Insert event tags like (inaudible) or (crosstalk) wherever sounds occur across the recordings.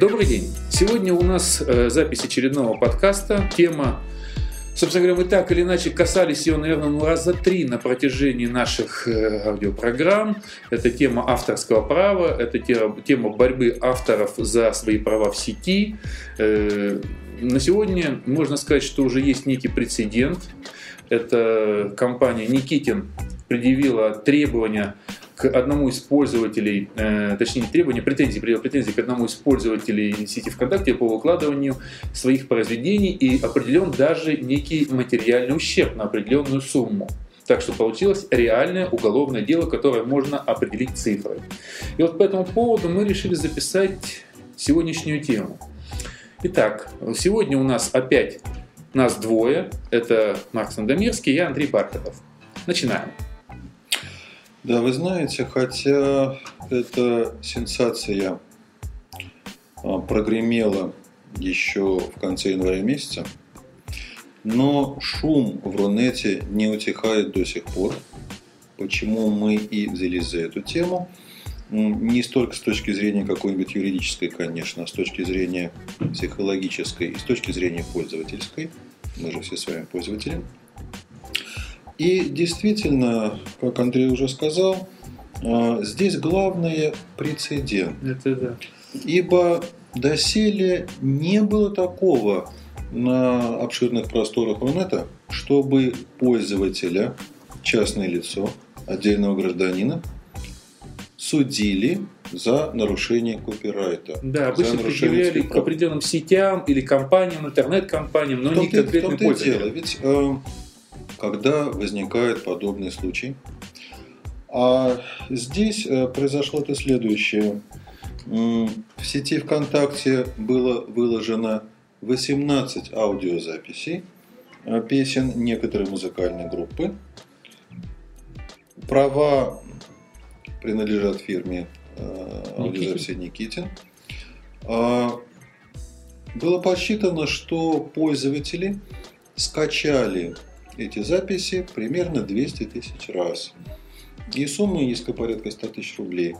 Добрый день. Сегодня у нас э, запись очередного подкаста. Тема, собственно говоря, мы так или иначе касались ее, наверное, ну, раза три на протяжении наших э, аудиопрограмм. Это тема авторского права, это тема борьбы авторов за свои права в сети. Э, на сегодня можно сказать, что уже есть некий прецедент. Это компания Никитин предъявила требования к одному из пользователей, э, точнее требования, претензии, претензии к одному из пользователей сети ВКонтакте по выкладыванию своих произведений и определен даже некий материальный ущерб на определенную сумму. Так что получилось реальное уголовное дело, которое можно определить цифрой. И вот по этому поводу мы решили записать сегодняшнюю тему. Итак, сегодня у нас опять нас двое. Это Марк Сандомирский и я, Андрей Бархатов. Начинаем. Да, вы знаете, хотя эта сенсация а, прогремела еще в конце января месяца, но шум в Рунете не утихает до сих пор. Почему мы и взялись за эту тему? Не столько с точки зрения какой-нибудь юридической, конечно, а с точки зрения психологической и с точки зрения пользовательской. Мы же все с вами пользователи. И действительно, как Андрей уже сказал, а, здесь главное прецедент. Это да. Ибо доселе не было такого на обширных просторах Рунета, чтобы пользователя, частное лицо, отдельного гражданина, судили за нарушение копирайта. Да, обычно предъявляли к определенным сетям или компаниям, интернет-компаниям, но не конкретным пользователям. Ведь э, когда возникает подобный случай. А здесь э, произошло это следующее. В сети ВКонтакте было выложено 18 аудиозаписей э, песен некоторой музыкальной группы. Права принадлежат фирме э, аудиозаписи Никитин. А, было посчитано, что пользователи скачали эти записи примерно 200 тысяч раз. И сумма низкая, порядка 100 тысяч рублей.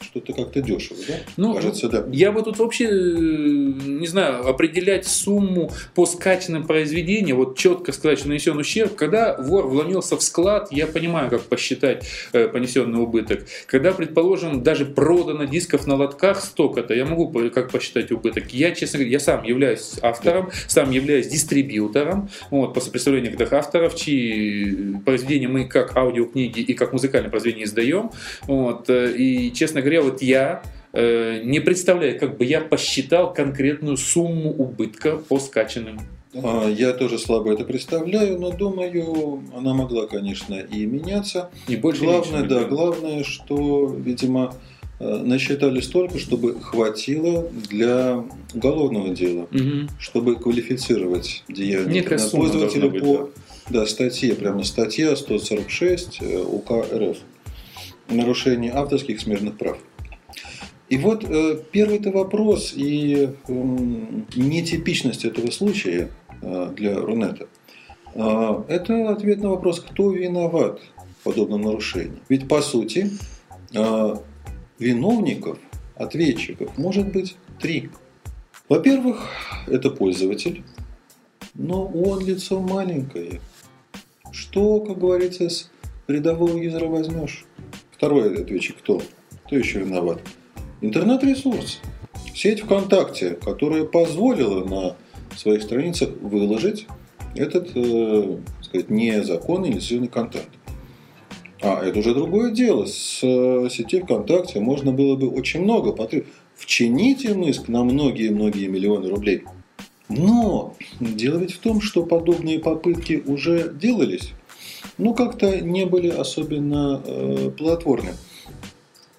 Что-то как-то дешево, да? Ну, Кажется, да. Я бы тут вообще, э, не знаю, определять сумму по скачанным произведениям, вот четко сказать, что нанесен ущерб. Когда вор вломился в склад, я понимаю, как посчитать э, понесенный убыток. Когда, предположим, даже продано дисков на лотках столько-то, я могу как посчитать убыток. Я, честно говоря, я сам являюсь автором, сам являюсь дистрибьютором, вот, после представления авторов, чьи произведения мы как аудиокниги и как музыкальные произведения издаем. Вот, э, и, честно говоря, вот я э, не представляю, как бы я посчитал конкретную сумму убытка по скачанным а, я тоже слабо это представляю, но думаю, она могла, конечно, и меняться. И больше главное, да, главное, что, видимо, э, насчитали столько, чтобы хватило для уголовного дела, угу. чтобы квалифицировать деяние пользователя по да, статье, прямо статья 146 э, УК РФ. Нарушение авторских смертных прав. И вот э, первый-то вопрос и э, нетипичность этого случая э, для Рунета. Э, это ответ на вопрос, кто виноват в подобном нарушении. Ведь по сути виновников, ответчиков может быть три. Во-первых, это пользователь, но он лицо маленькое – что, как говорится, с рядового юзера возьмешь? Второй ответчик кто? Кто еще виноват? Интернет-ресурс. Сеть ВКонтакте, которая позволила на своих страницах выложить этот, э, сказать, незаконный лицензионный контент. А это уже другое дело. С э, сети ВКонтакте можно было бы очень много потребовать. Вчинить им иск на многие-многие миллионы рублей – но дело ведь в том, что подобные попытки уже делались, но как-то не были особенно э, плодотворны.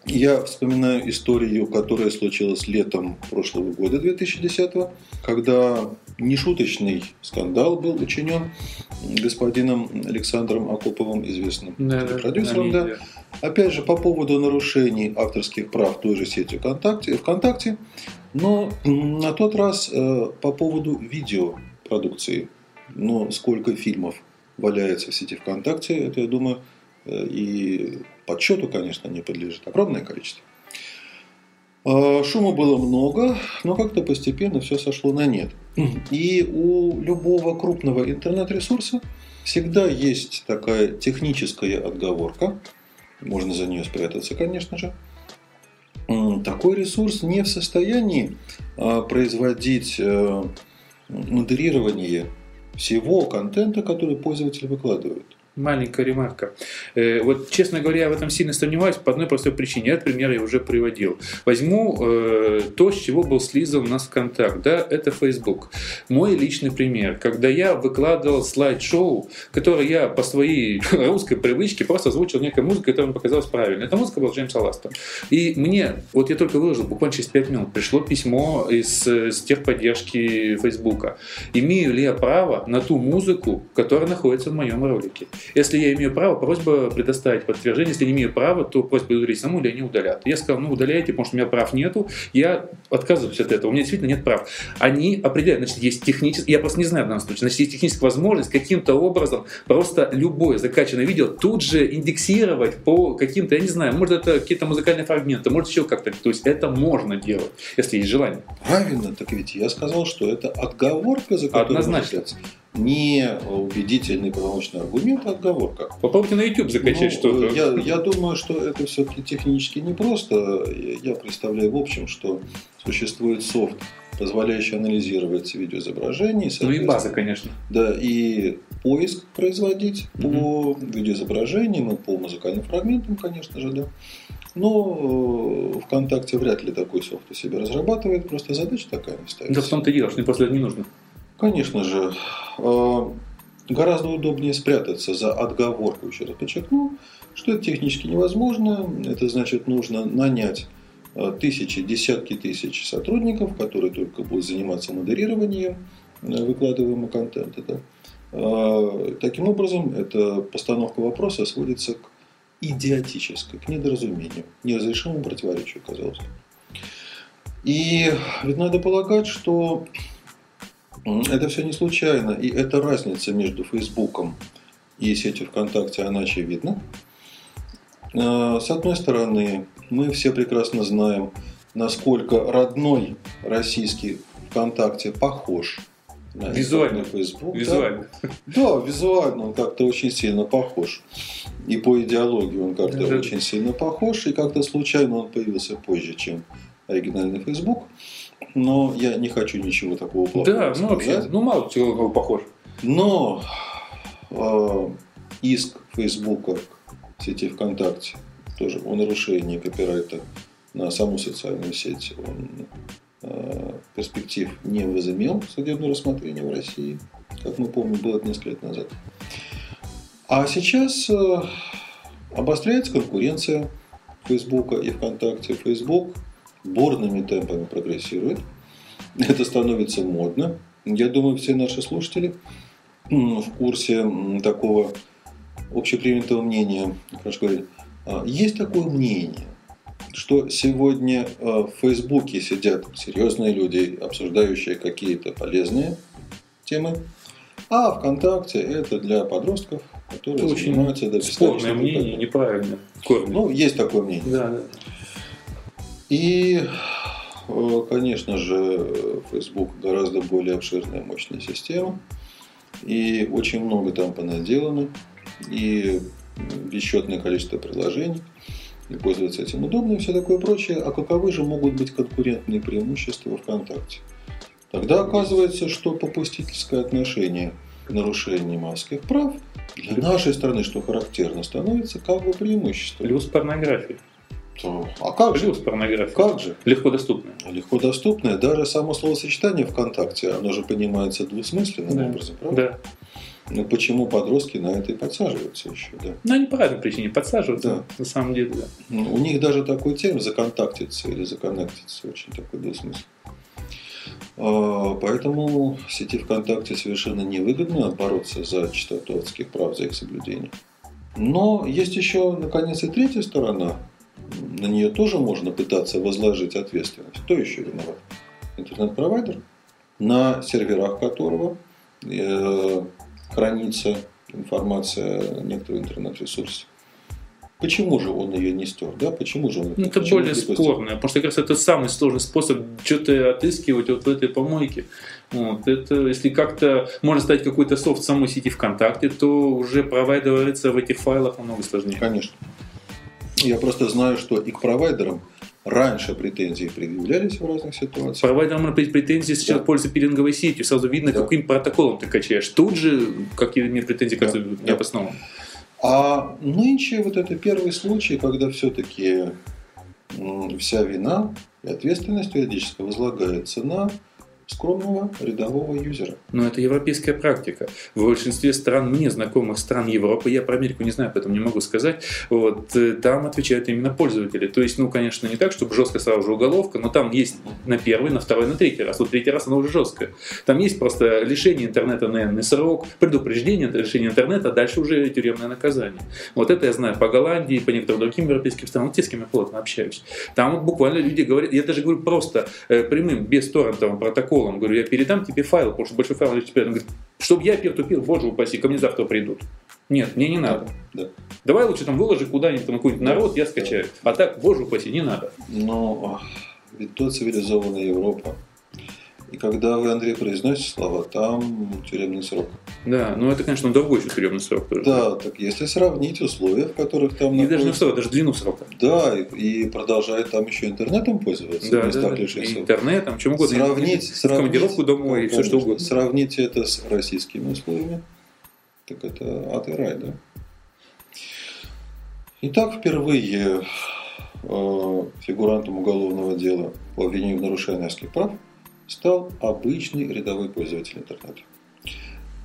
Я вспоминаю историю, которая случилась летом прошлого года, 2010 когда нешуточный скандал был учинен господином Александром Акоповым, известным да, продюсером. Да, да. Опять же, по поводу нарушений авторских прав той же сети ВКонтакте, ВКонтакте но на тот раз э, по поводу видеопродукции, но сколько фильмов валяется в сети ВКонтакте, это, я думаю, э, и подсчету, конечно, не подлежит. Огромное количество. А, шума было много, но как-то постепенно все сошло на нет. И у любого крупного интернет-ресурса всегда есть такая техническая отговорка. Можно за нее спрятаться, конечно же. Такой ресурс не в состоянии а, производить э, модерирование всего контента, который пользователь выкладывает маленькая ремарка. Э, вот, честно говоря, я в этом сильно сомневаюсь по одной простой причине. Этот пример я уже приводил. Возьму э, то, с чего был слизан у нас ВКонтакт. Да, это Facebook. Мой личный пример. Когда я выкладывал слайд-шоу, которое я по своей (laughs) русской привычке просто озвучил некой музыкой, которая мне показалась правильной. Эта музыка была Джеймса Ласта. И мне, вот я только выложил, буквально через 5 минут, пришло письмо из, из техподдержки Фейсбука. Имею ли я право на ту музыку, которая находится в моем ролике? Если я имею право, просьба предоставить подтверждение. Если не имею права, то просьба удалить саму или они удалят. Я сказал, ну удаляйте, потому что у меня прав нету. Я отказываюсь от этого. У меня действительно нет прав. Они определяют, значит, есть технически, я просто не знаю в данном случае, значит, есть техническая возможность каким-то образом просто любое закачанное видео тут же индексировать по каким-то, я не знаю, может это какие-то музыкальные фрагменты, может еще как-то. То есть это можно делать, если есть желание. Правильно, так ведь я сказал, что это отговорка, за которую Однозначно не убедительный полномочный аргумент, а отговорка. Попробуйте на YouTube закачать ну, что-то. Я, я думаю, что это все-таки технически непросто. Я представляю в общем, что существует софт, позволяющий анализировать видеоизображение. Ну и база, конечно. Да, и поиск производить mm-hmm. по видеоизображениям и по музыкальным фрагментам, конечно же, да. Но э, ВКонтакте вряд ли такой софт у себя разрабатывает, просто задача такая не ставится. Да в том-то и дело, что мне просто не нужно. Конечно же, э, гораздо удобнее спрятаться за отговоркой, еще раз подчеркну, что это технически невозможно. Это значит, нужно нанять э, тысячи, десятки тысяч сотрудников, которые только будут заниматься модерированием э, выкладываемого контента. Да. Таким образом, эта постановка вопроса сводится к идиотической, к недоразумению, неразрешимому противоречию, казалось. И ведь надо полагать, что это все не случайно, и эта разница между Фейсбуком и сетью ВКонтакте, она очевидна. А, с одной стороны, мы все прекрасно знаем, насколько родной российский ВКонтакте похож на визуально Facebook. Визуально. Да, да, визуально он как-то очень сильно похож. И по идеологии он как-то да, очень сильно похож. И как-то случайно он появился позже, чем оригинальный Facebook но я не хочу ничего такого плохого Да, ну вообще, ну мало чего похож. Но э, иск Фейсбука к сети ВКонтакте тоже о нарушении копирайта на саму социальную сеть он э, перспектив не возымел судебное рассмотрение в России, как мы помним, было несколько лет назад. А сейчас э, обостряется конкуренция Фейсбука и ВКонтакте. Фейсбук бурными темпами прогрессирует. (laughs) Это становится модно. Я думаю, все наши слушатели в курсе такого общепринятого мнения, хорошо говорить, а, есть такое мнение, что сегодня а, в Фейсбуке сидят серьезные люди, обсуждающие какие-то полезные темы, а ВКонтакте это для подростков, которые это занимаются... Очень спорное мнение, неправильно. Ну, есть такое мнение. Да, да. И, э, конечно же, Facebook гораздо более обширная, мощная система. И очень много там понаделано. И бесчетное количество приложений. И пользоваться этим удобно и все такое прочее. А каковы же могут быть конкурентные преимущества ВКонтакте? Тогда оказывается, что попустительское отношение к нарушениям авторских прав для нашей страны, что характерно, становится как бы преимуществом. Плюс порнография. То, а как же? порнография. Как же? Легко доступная. Легко доступная. Даже само словосочетание ВКонтакте, оно же понимается двусмысленным да. образом, правда? Да. Ну почему подростки на это и подсаживаются еще, да? Ну, они по разной причине подсаживаются, да. на самом деле, да. Ну, у них даже такой термин законтактиться или законнектиться очень такой двусмысленный. А, поэтому сети ВКонтакте совершенно невыгодно бороться за адских прав, за их соблюдение. Но есть еще, наконец, и третья сторона на нее тоже можно пытаться возложить ответственность. Кто еще виноват? Интернет-провайдер, на серверах которого э, хранится информация о некотором интернет-ресурсе. Почему же он ее не стер? Да? Почему же он ну, Это более спорно, потому что как раз это самый сложный способ что-то отыскивать вот в этой помойке. Вот, это, если как-то можно стать какой-то софт в самой сети ВКонтакте, то уже провайдериться в этих файлах намного сложнее. Конечно. Я просто знаю, что и к провайдерам Раньше претензии предъявлялись в разных ситуациях. Провайдерам претензии сейчас да. пользуются пилинговой сетью. Сразу видно, да. каким протоколом ты качаешь. Тут же какие нет претензии, кажется, да. необоснованно. А нынче вот это первый случай, когда все-таки вся вина и ответственность юридическая возлагается на скромного рядового юзера. Но это европейская практика. В большинстве стран, мне знакомых стран Европы, я про Америку не знаю, поэтому не могу сказать, вот, э, там отвечают именно пользователи. То есть, ну, конечно, не так, чтобы жестко сразу же уголовка, но там есть на первый, на второй, на третий раз. Вот третий раз она уже жесткая. Там есть просто лишение интернета на энный срок, предупреждение лишение интернета, а дальше уже тюремное наказание. Вот это я знаю по Голландии, по некоторым другим европейским странам, те, с кем я плотно общаюсь. Там вот буквально люди говорят, я даже говорю просто э, прямым, без торрентовым протоколом, протоколом. Говорю, я передам тебе файл, потому что большой файл лежит теперь. Он говорит, чтобы я пир-тупил, боже упаси, ко мне завтра придут. Нет, мне не надо. Да. Давай лучше там выложи куда-нибудь там какой-нибудь народ, я скачаю. А так, боже упаси, не надо. Но ведь то цивилизованная Европа, и когда вы, Андрей, произносите слова, там тюремный срок. Да, ну это, конечно, другой еще тюремный срок тоже. Да, так если сравнить условия, в которых там... И даже не условия, даже длину срока. Да, и, и продолжает там еще интернетом пользоваться. Да, да, да. И интернетом, чем угодно. Сравнить, и, сравнить, командировку домой, и все что угодно. Сравнить это с российскими условиями, так это ад и рай, да? Итак, впервые э, фигурантом уголовного дела по обвинению в нарушении авторских прав стал обычный рядовой пользователь интернета.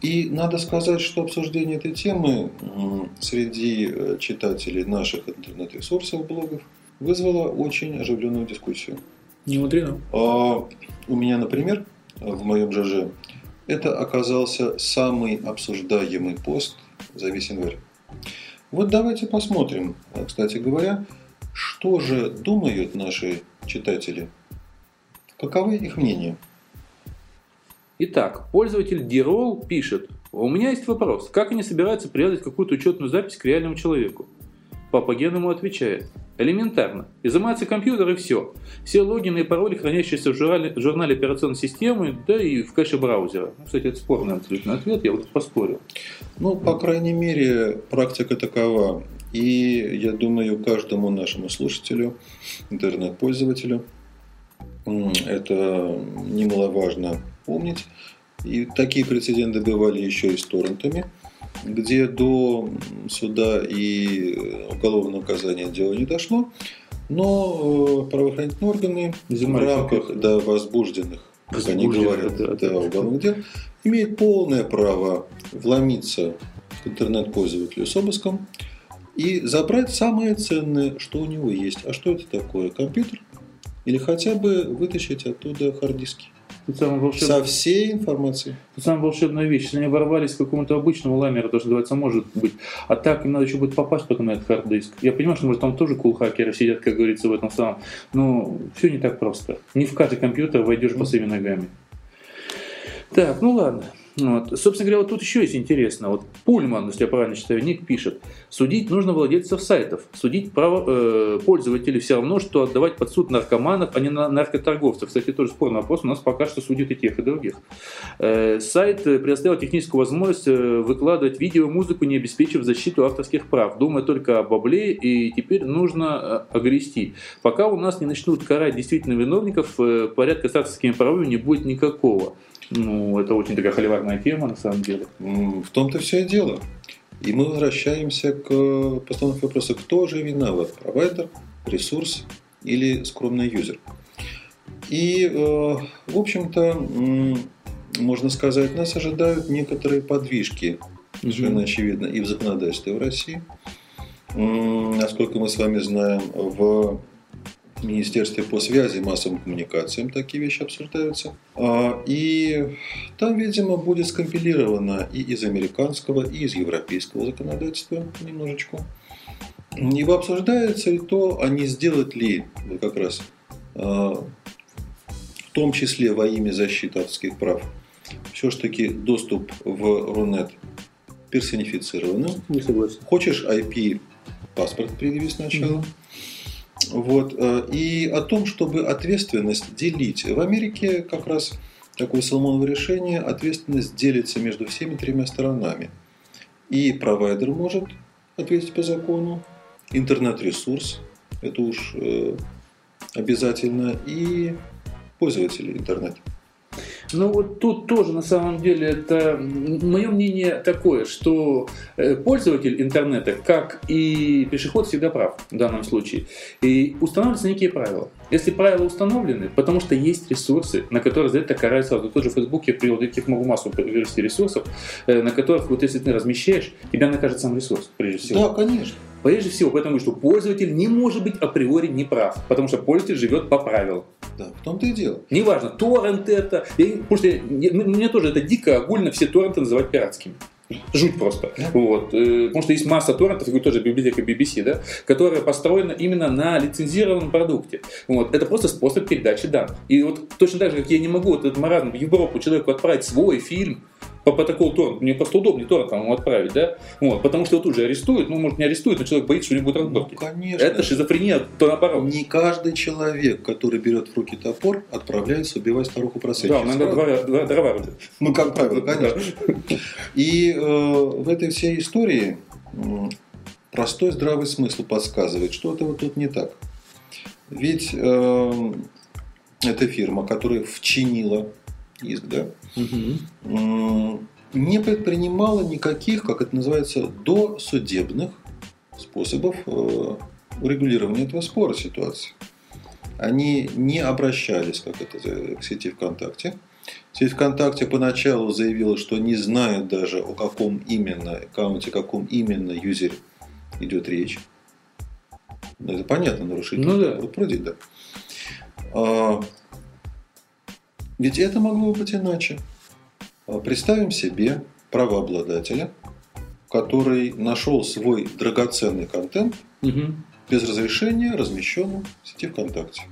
И надо сказать, что обсуждение этой темы среди э, читателей наших интернет-ресурсов, блогов, вызвало очень оживленную дискуссию. Не мудрено. А, у меня, например, в моем ЖЖ, это оказался самый обсуждаемый пост за весь январь. Вот давайте посмотрим, кстати говоря, что же думают наши читатели Каковы их мнения? Итак, пользователь Dirol пишет, у меня есть вопрос, как они собираются привязать какую-то учетную запись к реальному человеку? Папа Ген ему отвечает, элементарно, изымается компьютер и все. Все логины и пароли, хранящиеся в журнале, журнале операционной системы, да и в кэше браузера. Ну, кстати, это спорный абсолютно ответ, я вот поспорил. Ну, по крайней мере, практика такова. И я думаю, каждому нашему слушателю, интернет-пользователю – это немаловажно помнить. И такие прецеденты бывали еще и с торрентами, где до суда и уголовного наказания дело не дошло, но э, правоохранительные органы в рамках да, возбужденных, как они говорят, да, да, уголовных дел, имеют полное право вломиться к интернет-пользователю с обыском и забрать самое ценное, что у него есть. А что это такое? Компьютер, или хотя бы вытащить оттуда хард-диски. Волшеб... Со всей информацией. Это самая волшебная вещь. Если они ворвались к какому-то обычному ламеру, что называется, может быть. А так им надо еще будет попасть потом на этот хард-диск. Я понимаю, что может там тоже кул-хакеры сидят, как говорится, в этом самом. Но все не так просто. Не в каждый компьютер войдешь по своими ногами. Так, ну ладно. Вот. Собственно говоря, вот тут еще есть интересно. Вот Пульман, если я правильно читаю, ник пишет, судить нужно владельцев сайтов. Судить право, э, пользователей все равно, что отдавать под суд наркоманов, а не на наркоторговцев. Кстати, тоже спорный вопрос. У нас пока что судят и тех, и других. Э, сайт предоставил техническую возможность э, выкладывать видео и музыку, не обеспечив защиту авторских прав. Думая только об бабле, и теперь нужно э, огрести. Пока у нас не начнут карать действительно виновников, э, порядка с авторскими правами не будет никакого. Ну, это очень такая холиварная тема, на самом деле. В том-то все и дело. И мы возвращаемся к постановке вопроса, кто же виноват? Провайдер, ресурс или скромный юзер? И, э, в общем-то, можно сказать, нас ожидают некоторые подвижки, совершенно очевидно, и в законодательстве в России. Насколько мы с вами знаем, в Министерстве по связи и массовым коммуникациям такие вещи обсуждаются. А, и там, видимо, будет скомпилировано и из американского, и из европейского законодательства немножечко. Ибо обсуждается и то, а не сделать ли как раз а, в том числе во имя защиты авторских прав, все-таки доступ в Рунет персонифицированным. Не согласен. Хочешь IP паспорт предъявить сначала. Mm-hmm. Вот. Э, и о том, чтобы ответственность делить. В Америке как раз такое Соломоново решение, ответственность делится между всеми тремя сторонами. И провайдер может ответить по закону, интернет-ресурс, это уж э, обязательно, и пользователи интернета. Ну вот тут тоже на самом деле это мое мнение такое, что э, пользователь интернета, как и пешеход, всегда прав в данном случае. И устанавливаются некие правила. Если правила установлены, потому что есть ресурсы, на которые за это карают сразу. Тот же Facebook я привел, таких могу массу привести ресурсов, э, на которых вот если ты размещаешь, тебя накажет сам ресурс, прежде всего. Да, конечно. Прежде всего, потому что пользователь не может быть априори неправ, потому что пользователь живет по правилам. Да, в том-то и дело. Неважно, торрент это, я, потому что я, мне тоже это дико огульно все торренты называть пиратскими. Жуть просто. Вот. Э, потому что есть масса торрентов, и тоже библиотека BBC, да, которая построена именно на лицензированном продукте. Вот. Это просто способ передачи данных. И вот точно так же, как я не могу вот этот маразм в Европу человеку отправить свой фильм, по протоколу торрент, мне просто удобнее торрент там ему отправить, да? Вот, потому что его тут же арестуют, ну, может, не арестуют, но человек боится, что у него будет разборки. Ну, конечно. Это шизофрения, то наоборот. Не каждый человек, который берет в руки топор, отправляется убивать старуху просечку. Да, надо два, два, дрова рубить. Ну, как правило, конечно. И э, в этой всей истории простой здравый смысл подсказывает, что-то вот тут не так. Ведь э, эта фирма, которая вчинила иск, да, угу. не предпринимала никаких, как это называется, досудебных способов э, урегулирования этого спора ситуации. Они не обращались, как это, к сети ВКонтакте. Сеть ВКонтакте поначалу заявила, что не знает даже о каком именно аккаунте, каком именно юзере идет речь. Ну, это понятно, нарушитель. Ну да. Вот вроде да. Ведь это могло быть иначе. А, представим себе правообладателя, который нашел свой драгоценный контент угу. без разрешения, размещенный в сети ВКонтакте.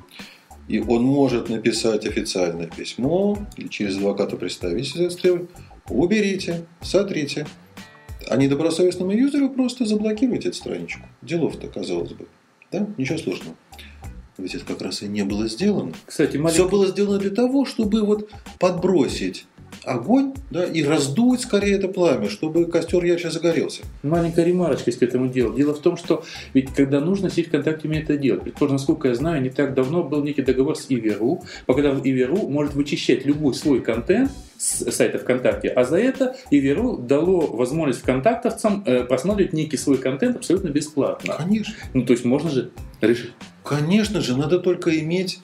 И он может написать официальное письмо или через адвоката представителя требовать уберите, сотрите. А недобросовестному юзеру просто заблокируйте эту страничку. Делов-то, казалось бы. Да? Ничего сложного. Ведь это как раз и не было сделано. Кстати, маленький... Все было сделано для того, чтобы вот подбросить огонь да, и раздуть скорее это пламя, чтобы костер ярче загорелся. Маленькая ремарочка к этому делу. Дело в том, что ведь когда нужно, сеть ВКонтакте умеет это делать. Предположим, насколько я знаю, не так давно был некий договор с Иверу, по которому Иверу может вычищать любой свой контент с сайта ВКонтакте, а за это Иверу дало возможность ВКонтактовцам э, просматривать некий свой контент абсолютно бесплатно. Конечно. Ну, то есть можно же решить. Конечно же, надо только иметь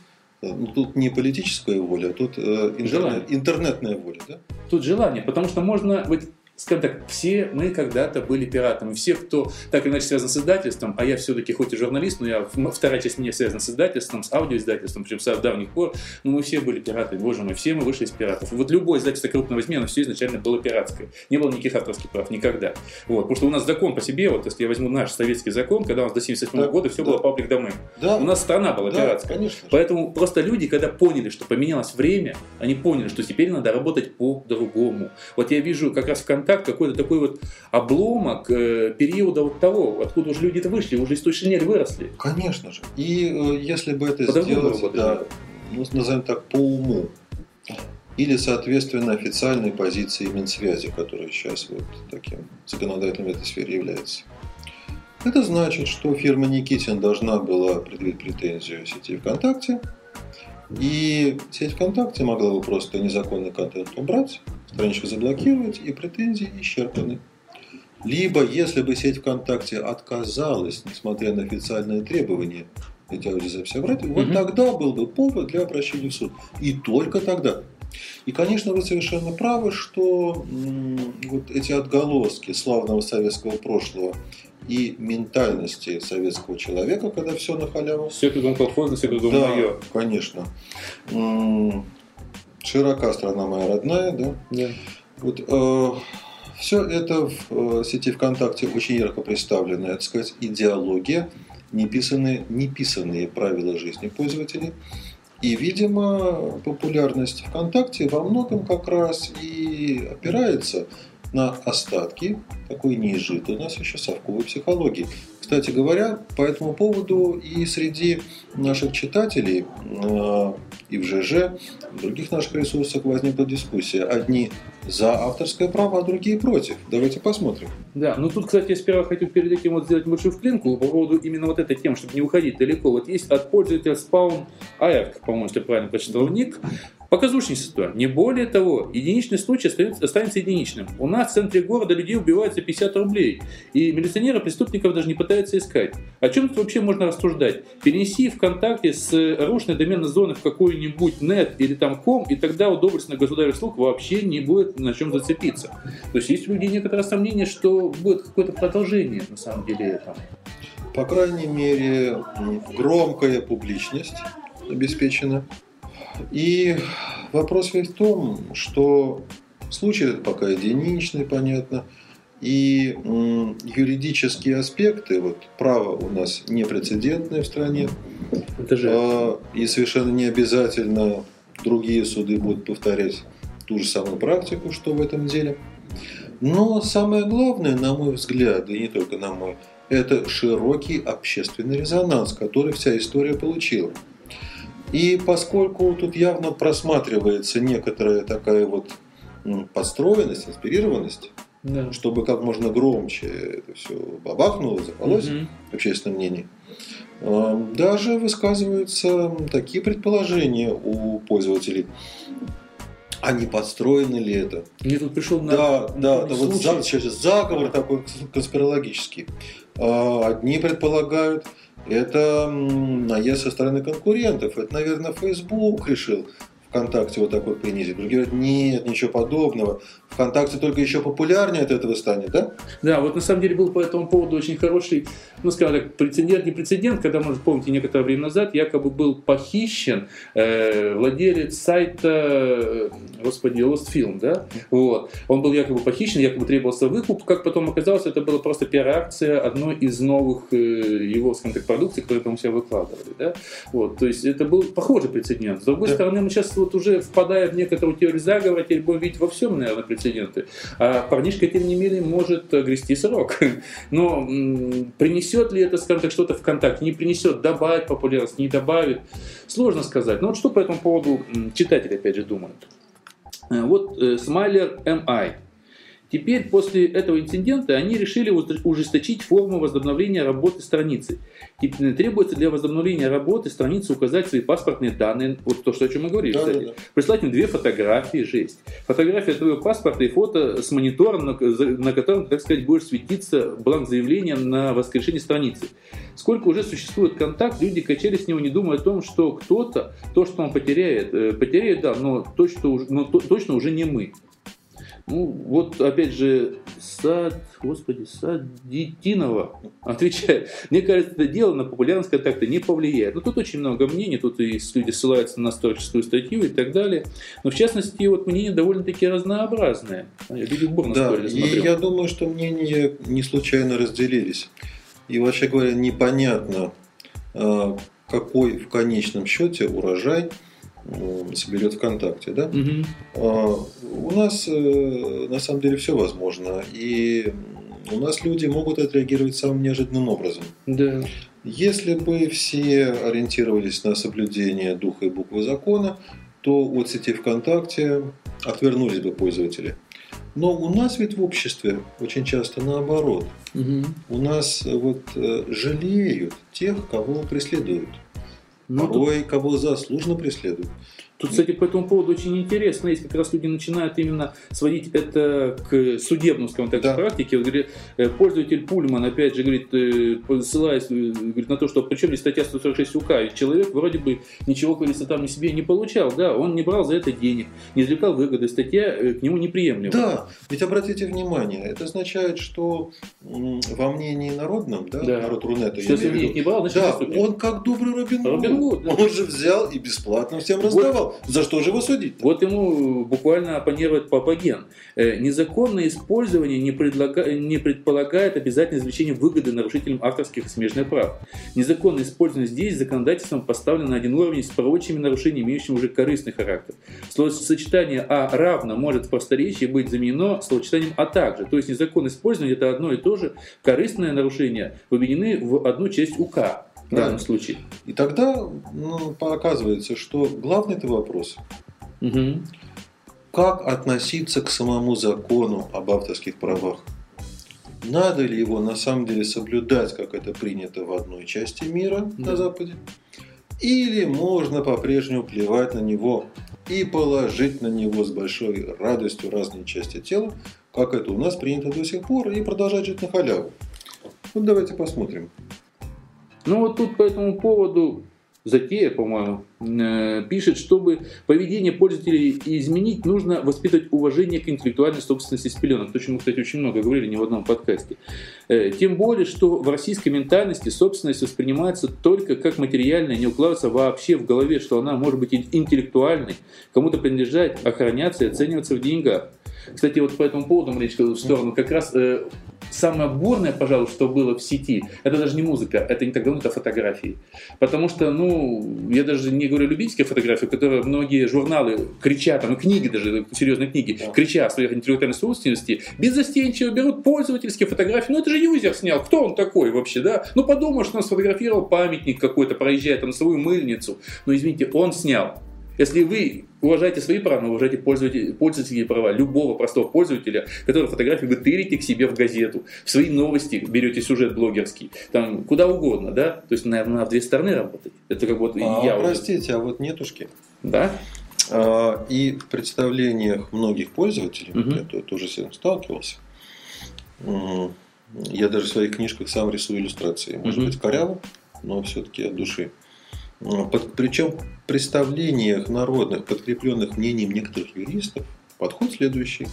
тут не политическая воля, а тут э, интернет, интернетная воля. Да? Тут желание, потому что можно быть скажем так, все мы когда-то были пиратами. Все, кто так или иначе связан с издательством, а я все-таки хоть и журналист, но я, вторая часть меня связана с издательством, с аудиоиздательством, причем с давних пор, но мы все были пиратами, боже мой, все мы вышли из пиратов. Вот любое издательство крупного возьми, оно все изначально было пиратское. Не было никаких авторских прав, никогда. Вот, потому что у нас закон по себе, вот если я возьму наш советский закон, когда у нас до 77 да, года все да. было паблик домен. Да. У нас страна была да, пиратская. Конечно. Поэтому просто люди, когда поняли, что поменялось время, они поняли, что теперь надо работать по-другому. Вот я вижу как раз ВКонтакт какой-то такой вот обломок э, периода вот того, откуда уже люди-то вышли, уже из той шинели выросли. Конечно же. И э, если бы это сделать, да, ну, назовем так, по уму, или, соответственно, официальной позиции Минсвязи, которая сейчас вот таким законодателем в этой сфере является. Это значит, что фирма Никитин должна была предъявить претензию сети ВКонтакте, и сеть ВКонтакте могла бы просто незаконный контент убрать, страничку заблокировать и претензии исчерпаны. Либо, если бы сеть ВКонтакте отказалась, несмотря на официальные требования, эти аудиозаписи обратить, угу. вот тогда был бы повод для обращения в суд. И только тогда. И, конечно, вы совершенно правы, что вот эти отголоски славного советского прошлого и ментальности советского человека, когда все на халяву. Все кругом колхозно, все кругом да, мое. конечно. Широка страна моя родная, да? Да. Вот, э, все это в э, сети ВКонтакте очень ярко представлено, это сказать, идеология, неписанные, неписанные правила жизни пользователей. И, видимо, популярность ВКонтакте во многом как раз и опирается на остатки такой неизжитой у нас еще совковой психологии. Кстати говоря, по этому поводу и среди наших читателей э, и в ЖЖ, в других наших ресурсах возникла дискуссия. Одни за авторское право, а другие против. Давайте посмотрим. Да, ну тут, кстати, я сперва хотел перед этим вот сделать большую вклинку по поводу именно вот этой темы, чтобы не уходить далеко. Вот есть от пользователя Spawn AF, по-моему, если правильно прочитал ник, Показушничество. Не более того, единичный случай останется единичным. У нас в центре города людей убивают за 50 рублей, и милиционеры преступников даже не пытаются искать. О чем тут вообще можно рассуждать? Перенеси ВКонтакте с рушной доменной зоны в какую-нибудь нет или там ком, и тогда у доблестных государственных слуг вообще не будет на чем зацепиться. То есть есть у людей некоторое сомнение, что будет какое-то продолжение на самом деле этого. По крайней мере, громкая публичность обеспечена. И вопрос ведь в том, что случай этот пока единичный, понятно, и юридические аспекты, вот право у нас непрецедентное в стране, Это же... а, и совершенно не обязательно другие суды будут повторять ту же самую практику, что в этом деле. Но самое главное, на мой взгляд, и не только на мой, это широкий общественный резонанс, который вся история получила. И поскольку тут явно просматривается некоторая такая вот подстроенность, инспирированность, да. чтобы как можно громче это все бабахнуло, заколось угу. в общественном мнении, эм, даже высказываются такие предположения у пользователей. А не подстроено ли это? Мне тут пришел на Да, да, да вот за, сейчас заговор такой конспирологический. А, одни предполагают, это наезд со стороны конкурентов. Это, наверное, Facebook решил ВКонтакте вот так вот принизить. Другие говорят, нет, ничего подобного. ВКонтакте только еще популярнее от этого станет, да? Да, вот на самом деле был по этому поводу очень хороший, ну, скажем так, прецедент, не прецедент, когда, может, помните, некоторое время назад якобы был похищен э, владелец сайта, э, господи, Lost Film, да? Вот. Он был якобы похищен, якобы требовался выкуп. Как потом оказалось, это была просто пиар-акция одной из новых э, его, скажем так, продукций, которые там себя выкладывали, да? Вот. То есть это был похожий прецедент. С другой да. стороны, мы сейчас вот уже впадая в некоторую теорию заговора, теперь будем видеть во всем, наверное, прецеденты. А парнишка, тем не менее, может грести срок. (laughs) Но принесет ли это, скажем так, что-то в контакт? Не принесет, добавит популярность, не добавит. Сложно сказать. Но вот что по этому поводу читатели, опять же, думают. Э, вот э, Смайлер MI Теперь, после этого инцидента, они решили ужесточить форму возобновления работы страницы. Теперь требуется для возобновления работы страницы указать свои паспортные данные, вот то, что, о чем мы говорили, да, кстати. Да, да. Прислать им две фотографии, жесть. Фотография твоего паспорта и фото с монитором, на, на котором, так сказать, будет светиться бланк заявления на воскрешение страницы. Сколько уже существует контакт, люди качали с него, не думая о том, что кто-то, то, что он потеряет, э, потеряет, да, но, то, что, но то, точно уже не мы. Ну, вот опять же, Сад, господи, Садитинова отвечает. Мне кажется, это дело на популярность контакта не повлияет. Но ну, тут очень много мнений, тут и люди ссылаются на историческую статью и так далее. Но в частности, вот мнения довольно-таки разнообразные. Я да, и я думаю, что мнения не случайно разделились. И вообще говоря, непонятно, а, какой в конечном счете урожай – соберет ВКонтакте, да? Угу. У нас э, на самом деле все возможно, и у нас люди могут отреагировать самым неожиданным образом. Да. Если бы все ориентировались на соблюдение духа и буквы закона, то от сети ВКонтакте отвернулись бы пользователи. Но у нас ведь в обществе очень часто наоборот. Угу. У нас вот э, жалеют тех, кого преследуют. Ну, Порой тут... кого заслуженно преследуют. Тут, кстати, по этому поводу очень интересно, есть как раз люди начинают именно сводить это к судебному, скажем так, да. практике. Вот, говорит, э, пользователь Пульман, опять же, говорит, э, ссылаясь э, говорит, на то, что причем здесь статья 146 УК, и человек вроде бы ничего, говорится, там себе не получал, да, он не брал за это денег, не извлекал выгоды, статья к нему неприемлема. Да, ведь обратите внимание, это означает, что во мнении народном, да, да. народ Рунета, что если не брал, значит, да, он как добрый Робин Робин Да. (laughs) он же взял и бесплатно всем раздавал. сказал, за что же его судить? Вот ему буквально оппонирует Папаген. Э, незаконное использование не, предлага... не предполагает обязательное извлечение выгоды нарушителям авторских и смежных прав. Незаконное использование здесь законодательством поставлено на один уровень с прочими нарушениями, имеющими уже корыстный характер. Словосочетание «а равно» может в просторечии быть заменено словосочетанием «а также». То есть незаконное использование – это одно и то же корыстное нарушение, объединены в одну часть УК в данном случае. И тогда ну, оказывается, что главный это вопрос. Угу. Как относиться к самому закону об авторских правах? Надо ли его на самом деле соблюдать, как это принято в одной части мира да. на Западе? Или можно по-прежнему плевать на него и положить на него с большой радостью разные части тела, как это у нас принято до сих пор, и продолжать жить на халяву? Вот давайте посмотрим. Ну вот тут по этому поводу Затея, по-моему, э, пишет, чтобы поведение пользователей изменить, нужно воспитывать уважение к интеллектуальной собственности с пеленок. То, чем мы, кстати, очень много говорили не в одном подкасте. Э, тем более, что в российской ментальности собственность воспринимается только как материальная, не укладывается вообще в голове, что она может быть интеллектуальной, кому-то принадлежать, охраняться и оцениваться в деньгах. Кстати, вот по этому поводу, Маричка, в сторону, как раз э, самое бурное, пожалуй, что было в сети, это даже не музыка, это не так давно, это фотографии. Потому что, ну, я даже не говорю любительские фотографии, которые многие журналы кричат, ну, книги даже, серьезные книги, да. кричат о своей интеллектуальной собственности, беззастенчиво берут пользовательские фотографии. Ну, это же юзер снял, кто он такой вообще, да? Ну, подумаешь, он сфотографировал памятник какой-то, проезжает там свою мыльницу. Но, извините, он снял. Если вы уважаете свои права, уважайте пользователей, пользовательские права любого простого пользователя, который фотографии вы тырите к себе в газету, в свои новости берете сюжет блогерский, там куда угодно, да? То есть, наверное, на две стороны работать. Это как вот а, я Простите, уже... а вот нетушки. Да? А, и в представлениях многих пользователей, угу. я тоже с этим сталкивался, я даже в своих книжках сам рисую иллюстрации. Может угу. быть, коряво, но все-таки от души. Под, причем в представлениях народных, подкрепленных мнением некоторых юристов, подход следующий.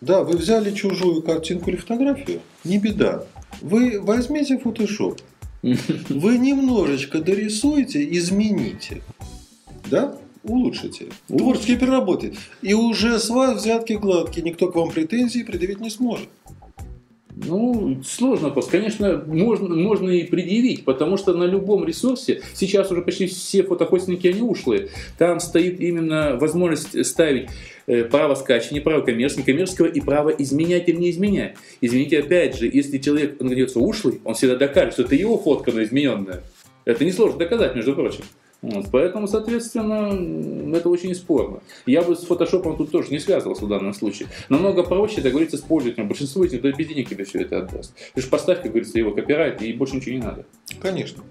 Да, вы взяли чужую картинку или фотографию, не беда. Вы возьмите Photoshop, вы немножечко дорисуйте, измените. Да? улучшите. Творчески переработайте. И уже с вас взятки гладкие, никто к вам претензий предъявить не сможет. Ну, сложно. Конечно, можно, можно и предъявить, потому что на любом ресурсе, сейчас уже почти все фотохостинги, они ушлые, там стоит именно возможность ставить э, право скачивания, право коммерческого, коммерческого и право изменять или не изменять. Извините, опять же, если человек найдется ушлый, он всегда докажет, что это его фотка, но измененная. Это несложно доказать, между прочим. Вот, поэтому, соответственно, это очень спорно. Я бы с фотошопом тут тоже не связывался в данном случае. Намного проще договориться с пользователем. Большинство них без денег тебе все это отдаст. Ты же поставь, как говорится, его копирайт, и больше ничего не надо. Конечно.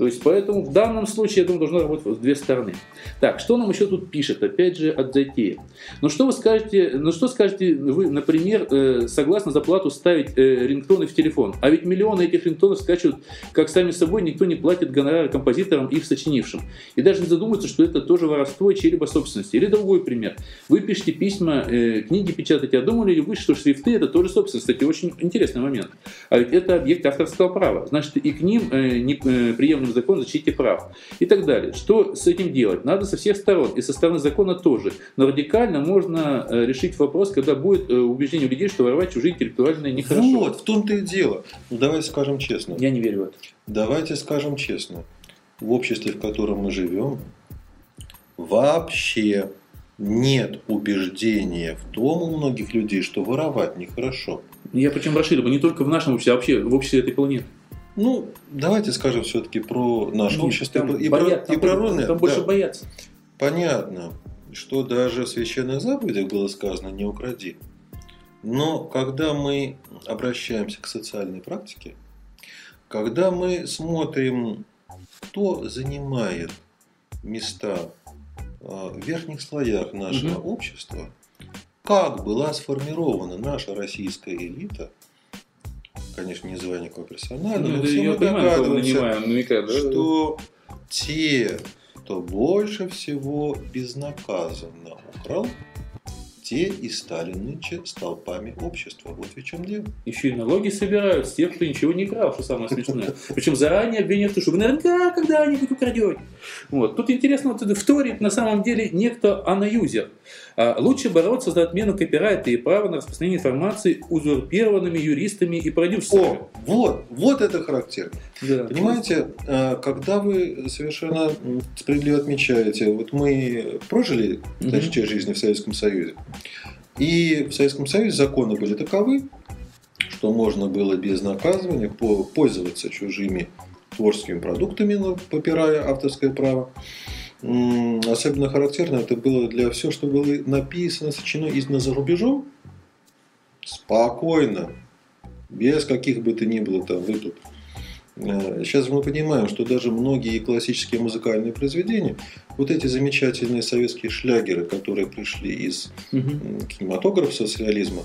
То есть, поэтому в данном случае, я думаю, должно работать в две стороны. Так, что нам еще тут пишет, опять же, от Затея. Ну, что вы скажете, ну, что скажете вы, например, э, согласно заплату ставить э, рингтоны в телефон? А ведь миллионы этих рингтонов скачивают, как сами собой, никто не платит гонорары композиторам, их сочинившим. И даже не задумывается, что это тоже воровство чьей-либо собственности. Или другой пример. Вы пишете письма, э, книги печатаете, а думали ли вы, что шрифты это тоже собственность? Кстати, очень интересный момент. А ведь это объект авторского права. Значит, и к ним э, не, э, федеральным законом о защите прав и так далее. Что с этим делать? Надо со всех сторон, и со стороны закона тоже. Но радикально можно э, решить вопрос, когда будет э, убеждение у людей, что воровать чужие интеллектуальные нехорошо. Вот, в том-то и дело. Ну, давайте скажем честно. Я не верю в это. Давайте скажем честно. В обществе, в котором мы живем, вообще нет убеждения в том у многих людей, что воровать нехорошо. Я причем расширил, не только в нашем обществе, а вообще в обществе этой планеты. Ну, давайте скажем все-таки про наше ну, общество и, боят, про, и про ровное. Там больше да. боятся. Понятно, что даже в священных заповедях было сказано «не укради». Но когда мы обращаемся к социальной практике, когда мы смотрим, кто занимает места а, в верхних слоях нашего угу. общества, как была сформирована наша российская элита – конечно, не называя никакого персонажа, ну, но все мы догадываемся, намекает, да? что те, кто больше всего безнаказанно украл, те и стали нынче столпами общества. Вот в чем дело. Еще и налоги собирают с тех, кто ничего не крал, что самое смешное. Причем заранее обвиняют, что вы наверняка когда-нибудь украдете. Вот. Тут интересно, вот это вторит на самом деле некто анаюзер. А лучше бороться за отмену копирайта и права на распространение информации узурпированными юристами и продюсерами. О, вот, вот это характерно. Да. Понимаете, а, когда вы совершенно справедливо отмечаете, вот мы прожили угу. часть жизни в Советском Союзе, и в Советском Союзе законы были таковы, что можно было без наказывания пользоваться чужими творческими продуктами, попирая авторское право. Особенно характерно это было для всего, что было написано, сочинено, издано за рубежом. Спокойно, без каких бы то ни было там вы тут. Э, сейчас мы понимаем, что даже многие классические музыкальные произведения, вот эти замечательные советские шлягеры, которые пришли из угу. кинематографа социализма,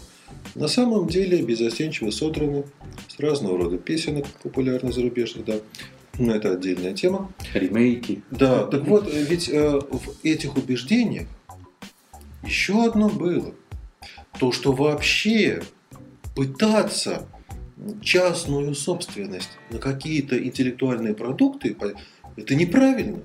на самом деле безостенчиво содраны с разного рода песенок популярных зарубежных, да, но это отдельная тема. Ремейки. Да, так вот, ведь э, в этих убеждениях еще одно было. То, что вообще пытаться частную собственность на какие-то интеллектуальные продукты, это неправильно.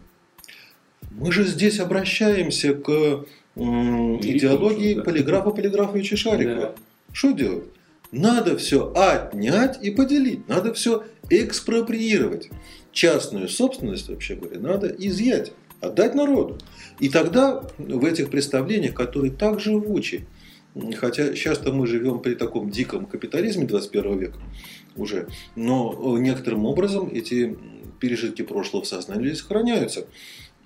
Мы же здесь обращаемся к идеологии полиграфа Полиграфовича Шарикова. Да. Что делать? Надо все отнять и поделить. Надо все экспроприировать. Частную собственность, вообще говоря, надо изъять, отдать народу. И тогда в этих представлениях, которые так живучи, хотя часто мы живем при таком диком капитализме 21 века уже, но некоторым образом эти пережитки прошлого в сознании сохраняются.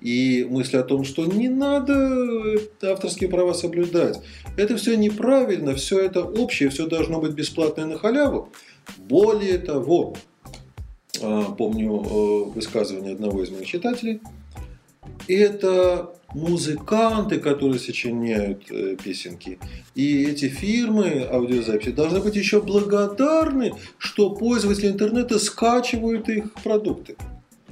И мысль о том, что не надо авторские права соблюдать, это все неправильно, все это общее, все должно быть бесплатное на халяву. Более того, помню э, высказывание одного из моих читателей, это музыканты, которые сочиняют э, песенки. И эти фирмы аудиозаписи должны быть еще благодарны, что пользователи интернета скачивают их продукты.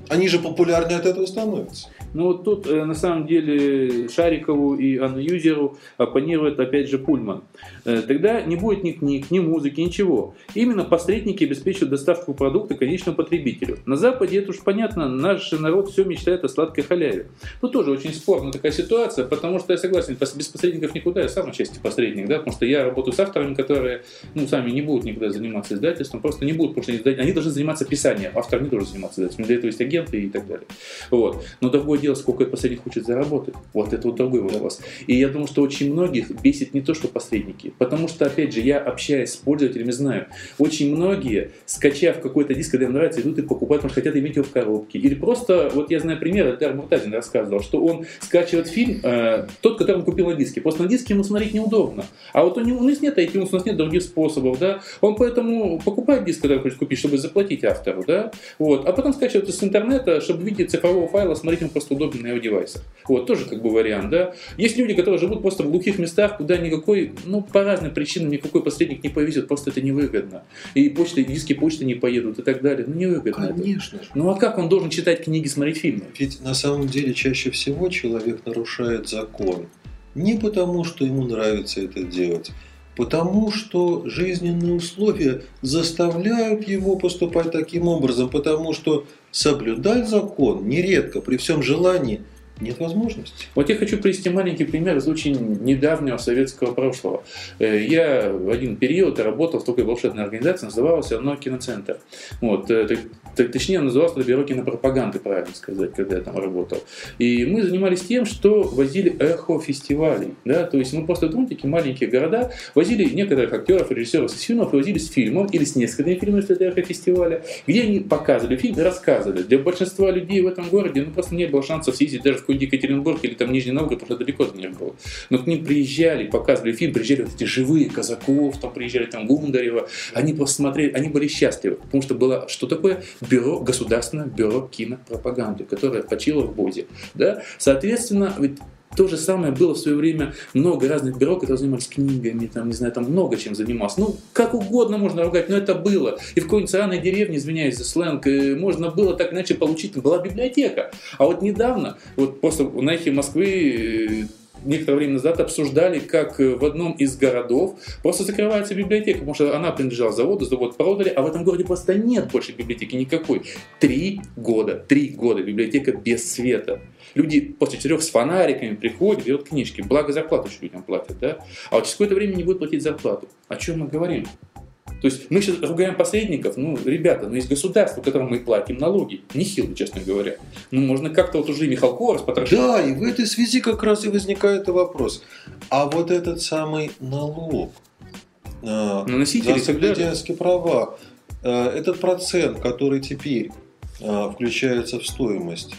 Они же популярнее от этого становятся. Ну вот тут э, на самом деле Шарикову и Анну Юзеру оппонирует опять же Пульман. Э, тогда не будет ни книг, ни музыки, ничего. Именно посредники обеспечивают доставку продукта конечному потребителю. На Западе это уж понятно, наш народ все мечтает о сладкой халяве. Тут тоже очень спорная такая ситуация, потому что я согласен, без посредников никуда, я сам отчасти посредник, да, потому что я работаю с авторами, которые ну, сами не будут никуда заниматься издательством, просто не будут, потому что они должны заниматься писанием, автор не должен заниматься издательством, для этого есть агенты и так далее. Вот. Но другое дело, сколько посредник хочет заработать. Вот это вот другой вопрос. И я думаю, что очень многих бесит не то, что посредники. Потому что, опять же, я общаюсь с пользователями, знаю, очень многие, скачав какой-то диск, когда им нравится, идут и покупают, потому что хотят иметь его в коробке. Или просто, вот я знаю пример, это Муртазин рассказывал, что он скачивает фильм, э, тот, который он купил на диске. Просто на диске ему смотреть неудобно. А вот у, него, у нас нет iTunes, у нас нет других способов, да. Он поэтому покупает диск, который хочет купить, чтобы заплатить автору, да. Вот. А потом скачивает из интернета, чтобы видеть цифрового файла, смотреть ему просто удобно на его девайсах. Вот, тоже как бы вариант, да. Есть люди, которые живут просто в глухих местах, куда никакой, ну, по разным причинам никакой посредник не повезет, просто это невыгодно. И почта, диски почты не поедут и так далее. Ну, невыгодно Конечно это. же. Ну, а как он должен читать книги, смотреть фильмы? Ведь на самом деле чаще всего человек нарушает закон. Не потому, что ему нравится это делать, Потому что жизненные условия заставляют его поступать таким образом, потому что соблюдать закон нередко при всем желании нет возможности. Вот я хочу привести маленький пример из очень недавнего советского прошлого. Э, я в один период работал в такой волшебной организации, называлась она «Киноцентр». Вот, э, точнее, называлась это «Бюро кинопропаганды», правильно сказать, когда я там работал. И мы занимались тем, что возили эхо-фестивалей. Да? То есть мы просто в такие маленькие города возили некоторых актеров, режиссеров из фильмов, возили с фильмом или с несколькими фильмами этого эхо-фестиваля, где они показывали фильм и рассказывали. Для большинства людей в этом городе ну, просто не было шансов съездить даже в какой-нибудь Екатеринбург или там Нижний Новгород, что далеко до них было. Но к ним приезжали, показывали фильм, приезжали вот эти живые казаков, там приезжали там Гундарева, они просто смотрели, они были счастливы, потому что было, что такое бюро, государственное бюро кинопропаганды, которое почило в Бозе. Да? Соответственно, ведь то же самое было в свое время много разных бюро, которые занимались книгами, там, не знаю, там много чем занимался. Ну, как угодно можно ругать, но это было. И в какой-нибудь сраной деревне, извиняюсь за сленг, э, можно было так иначе получить, была библиотека. А вот недавно, вот просто на эхе Москвы э, некоторое время назад обсуждали, как э, в одном из городов просто закрывается библиотека, потому что она принадлежала заводу, завод продали, а в этом городе просто нет больше библиотеки никакой. Три года, три года библиотека без света. Люди после четырех с фонариками приходят, берут книжки. Благо зарплату еще людям платят, да? А вот через какое-то время не будут платить зарплату. О чем мы говорим? То есть мы сейчас ругаем посредников, ну, ребята, ну, есть государство, которому мы платим налоги. Нехило, честно говоря. Ну, можно как-то вот уже Михалкова распотрошить. Да, и в этой связи как раз и возникает вопрос. А вот этот самый налог э, за соблюденские права, э, этот процент, который теперь э, включается в стоимость,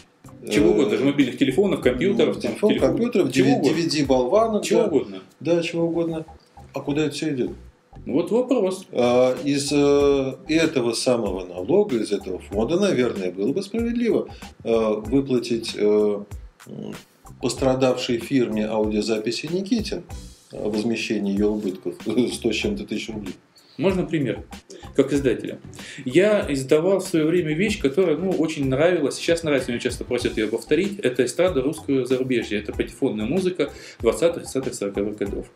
чего угодно, даже мобильных телефонов, компьютеров. Ну, телефон, телефон, компьютеров, чего DVD-болванок. Чего да, угодно. Да, чего угодно. А куда это все идет? Вот вопрос. А, из э, этого самого налога, из этого фонда, наверное, было бы справедливо э, выплатить э, пострадавшей фирме аудиозаписи Никитин возмещение ее убытков 100 с чем-то тысяч рублей. Можно пример? Как издателя. Я издавал в свое время вещь, которая ну, очень нравилась. Сейчас нравится, меня часто просят ее повторить. Это эстрада русского зарубежья. Это патефонная музыка 20-х, 30-х, 40-х годов.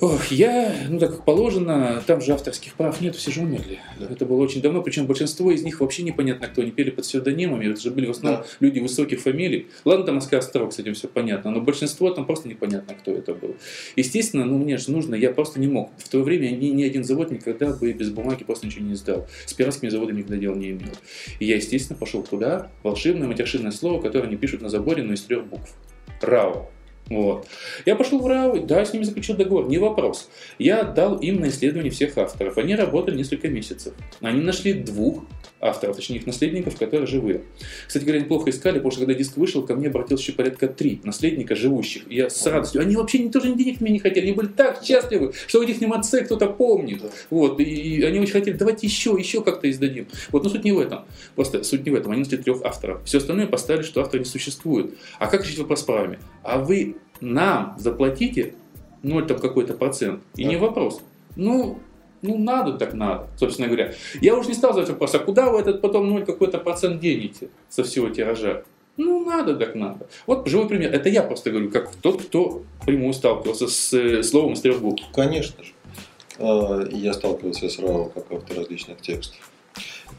Ох, я, ну так как положено, там же авторских прав нет, все же умерли. Да. Это было очень давно, причем большинство из них вообще непонятно кто, они пели под псевдонимами, это же были в основном да. люди высоких фамилий. Ладно, там Оскар Строк с этим все понятно, но большинство там просто непонятно, кто это был. Естественно, ну мне же нужно, я просто не мог. В то время ни, ни один завод никогда бы без бумаги просто ничего не издал. С пиратскими заводами никогда дела не имел. И я, естественно, пошел туда, волшебное матершинное слово, которое они пишут на заборе, но из трех букв. РАО. Вот. Я пошел в РАО, да, с ними заключил договор, не вопрос. Я отдал им на исследование всех авторов. Они работали несколько месяцев. Они нашли двух авторов, точнее их наследников, которые живые. Кстати говоря, они плохо искали, потому что когда диск вышел, ко мне обратилось еще порядка три наследника живущих. И я с радостью. Они вообще не, тоже денег мне не хотели, они были так счастливы, что у них не отце кто-то помнит. Вот. И, и они очень хотели, давайте еще, еще как-то издадим. Вот, но суть не в этом. Просто суть не в этом. Они нашли трех авторов. Все остальное поставили, что автор не существует. А как решить вопрос с правами? А вы нам заплатите 0 там какой-то процент. И да. не вопрос. Ну, ну, надо так надо, собственно говоря. Я уже не стал задать вопрос, а куда вы этот потом 0 какой-то процент денете со всего тиража? Ну, надо так надо. Вот живой пример. Это я просто говорю, как тот, кто прямую сталкивался с э, словом из трех букв. Конечно же. А, я сталкивался с РАО как автор различных текстов.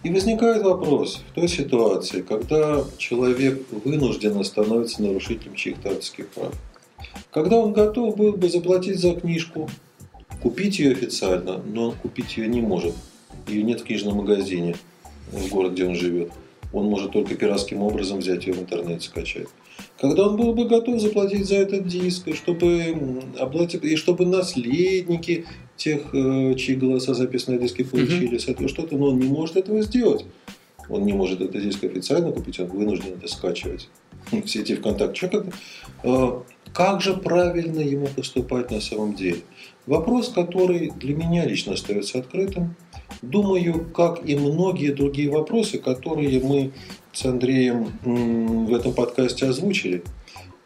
И возникает вопрос в той ситуации, когда человек вынужденно становится нарушителем чьих-то авторских прав. Когда он готов был бы заплатить за книжку, купить ее официально, но он купить ее не может. Ее нет в книжном магазине в городе, где он живет. Он может только пиратским образом взять ее в интернете скачать. Когда он был бы готов заплатить за этот диск, и чтобы, и чтобы наследники тех, э, чьи голоса записаны на диске, получили с этого что-то, но он не может этого сделать. Он не может этот диск официально купить, он вынужден это скачивать. (laughs) Все эти ВКонтакте. Как же правильно ему поступать на самом деле? Вопрос, который для меня лично остается открытым. Думаю, как и многие другие вопросы, которые мы с Андреем в этом подкасте озвучили,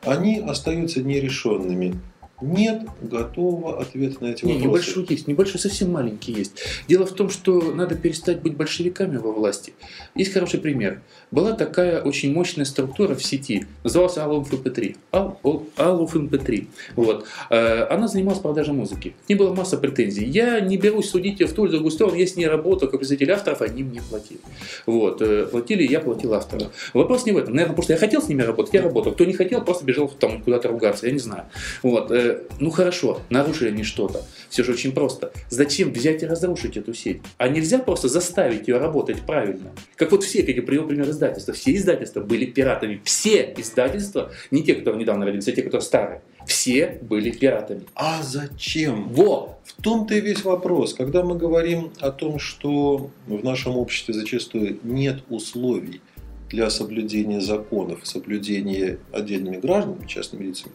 они остаются нерешенными нет готового ответа на эти не, вопросы. Небольшой есть, небольшой совсем маленький есть. Дело в том, что надо перестать быть большевиками во власти. Есть хороший пример. Была такая очень мощная структура в сети, называлась All of MP3. All of MP3. Вот. Э, она занималась продажей музыки. К ней была масса претензий. Я не берусь судить ее в ту или другую сторону. Я с ней работал как представитель авторов, они мне платили. Вот. Э, платили, я платил авторам. Вопрос не в этом. Наверное, потому что я хотел с ними работать, я работал. Кто не хотел, просто бежал там куда-то ругаться, я не знаю. Вот э, ну хорошо, нарушили они что-то. Все же очень просто. Зачем взять и разрушить эту сеть? А нельзя просто заставить ее работать правильно. Как вот все, как я привел пример издательства. Все издательства были пиратами. Все издательства, не те, которые недавно родились, а те, которые старые. Все были пиратами. А зачем? Во! В том-то и весь вопрос. Когда мы говорим о том, что в нашем обществе зачастую нет условий для соблюдения законов, соблюдения отдельными гражданами, частными лицами,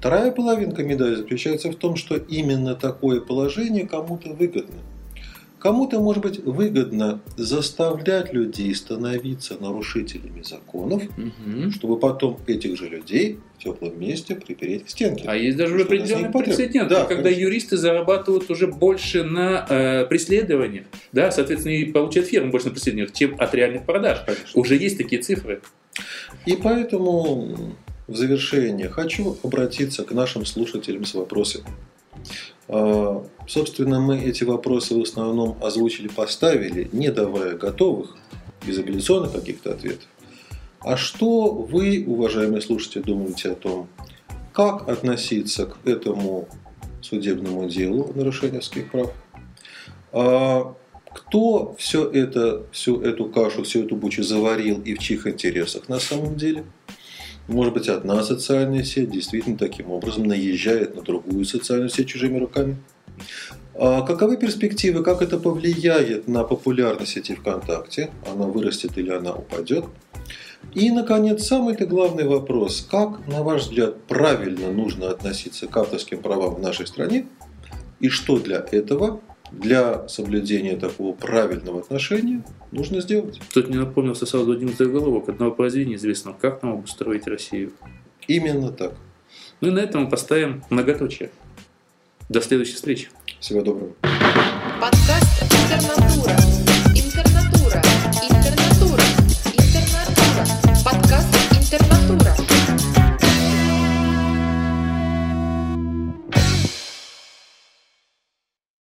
Вторая половинка медали заключается в том, что именно такое положение кому-то выгодно. Кому-то, может быть, выгодно заставлять людей становиться нарушителями законов, угу. чтобы потом этих же людей в теплом месте припереть к стенке. А есть даже уже определенный прецедент, да, когда конечно. юристы зарабатывают уже больше на э, преследованиях, да, соответственно, и получают фирмы больше на преследованиях, чем от реальных продаж. Конечно. Уже есть такие цифры. И поэтому в завершение хочу обратиться к нашим слушателям с вопросами. А, собственно, мы эти вопросы в основном озвучили, поставили, не давая готовых, безапелляционных каких-то ответов. А что вы, уважаемые слушатели, думаете о том, как относиться к этому судебному делу нарушения своих прав? А кто все это, всю эту кашу, всю эту бучу заварил и в чьих интересах на самом деле? Может быть, одна социальная сеть действительно таким образом наезжает на другую социальную сеть чужими руками? А каковы перспективы, как это повлияет на популярность сети ВКонтакте? Она вырастет или она упадет? И, наконец, самый-то главный вопрос. Как, на ваш взгляд, правильно нужно относиться к авторским правам в нашей стране? И что для этого, для соблюдения такого правильного отношения, нужно сделать? Тут мне напомнился сразу один заголовок одного произведения известного «Как нам обустроить Россию?» Именно так. Ну и на этом мы поставим многоточие. До следующей встречи. Всего доброго. Подкаст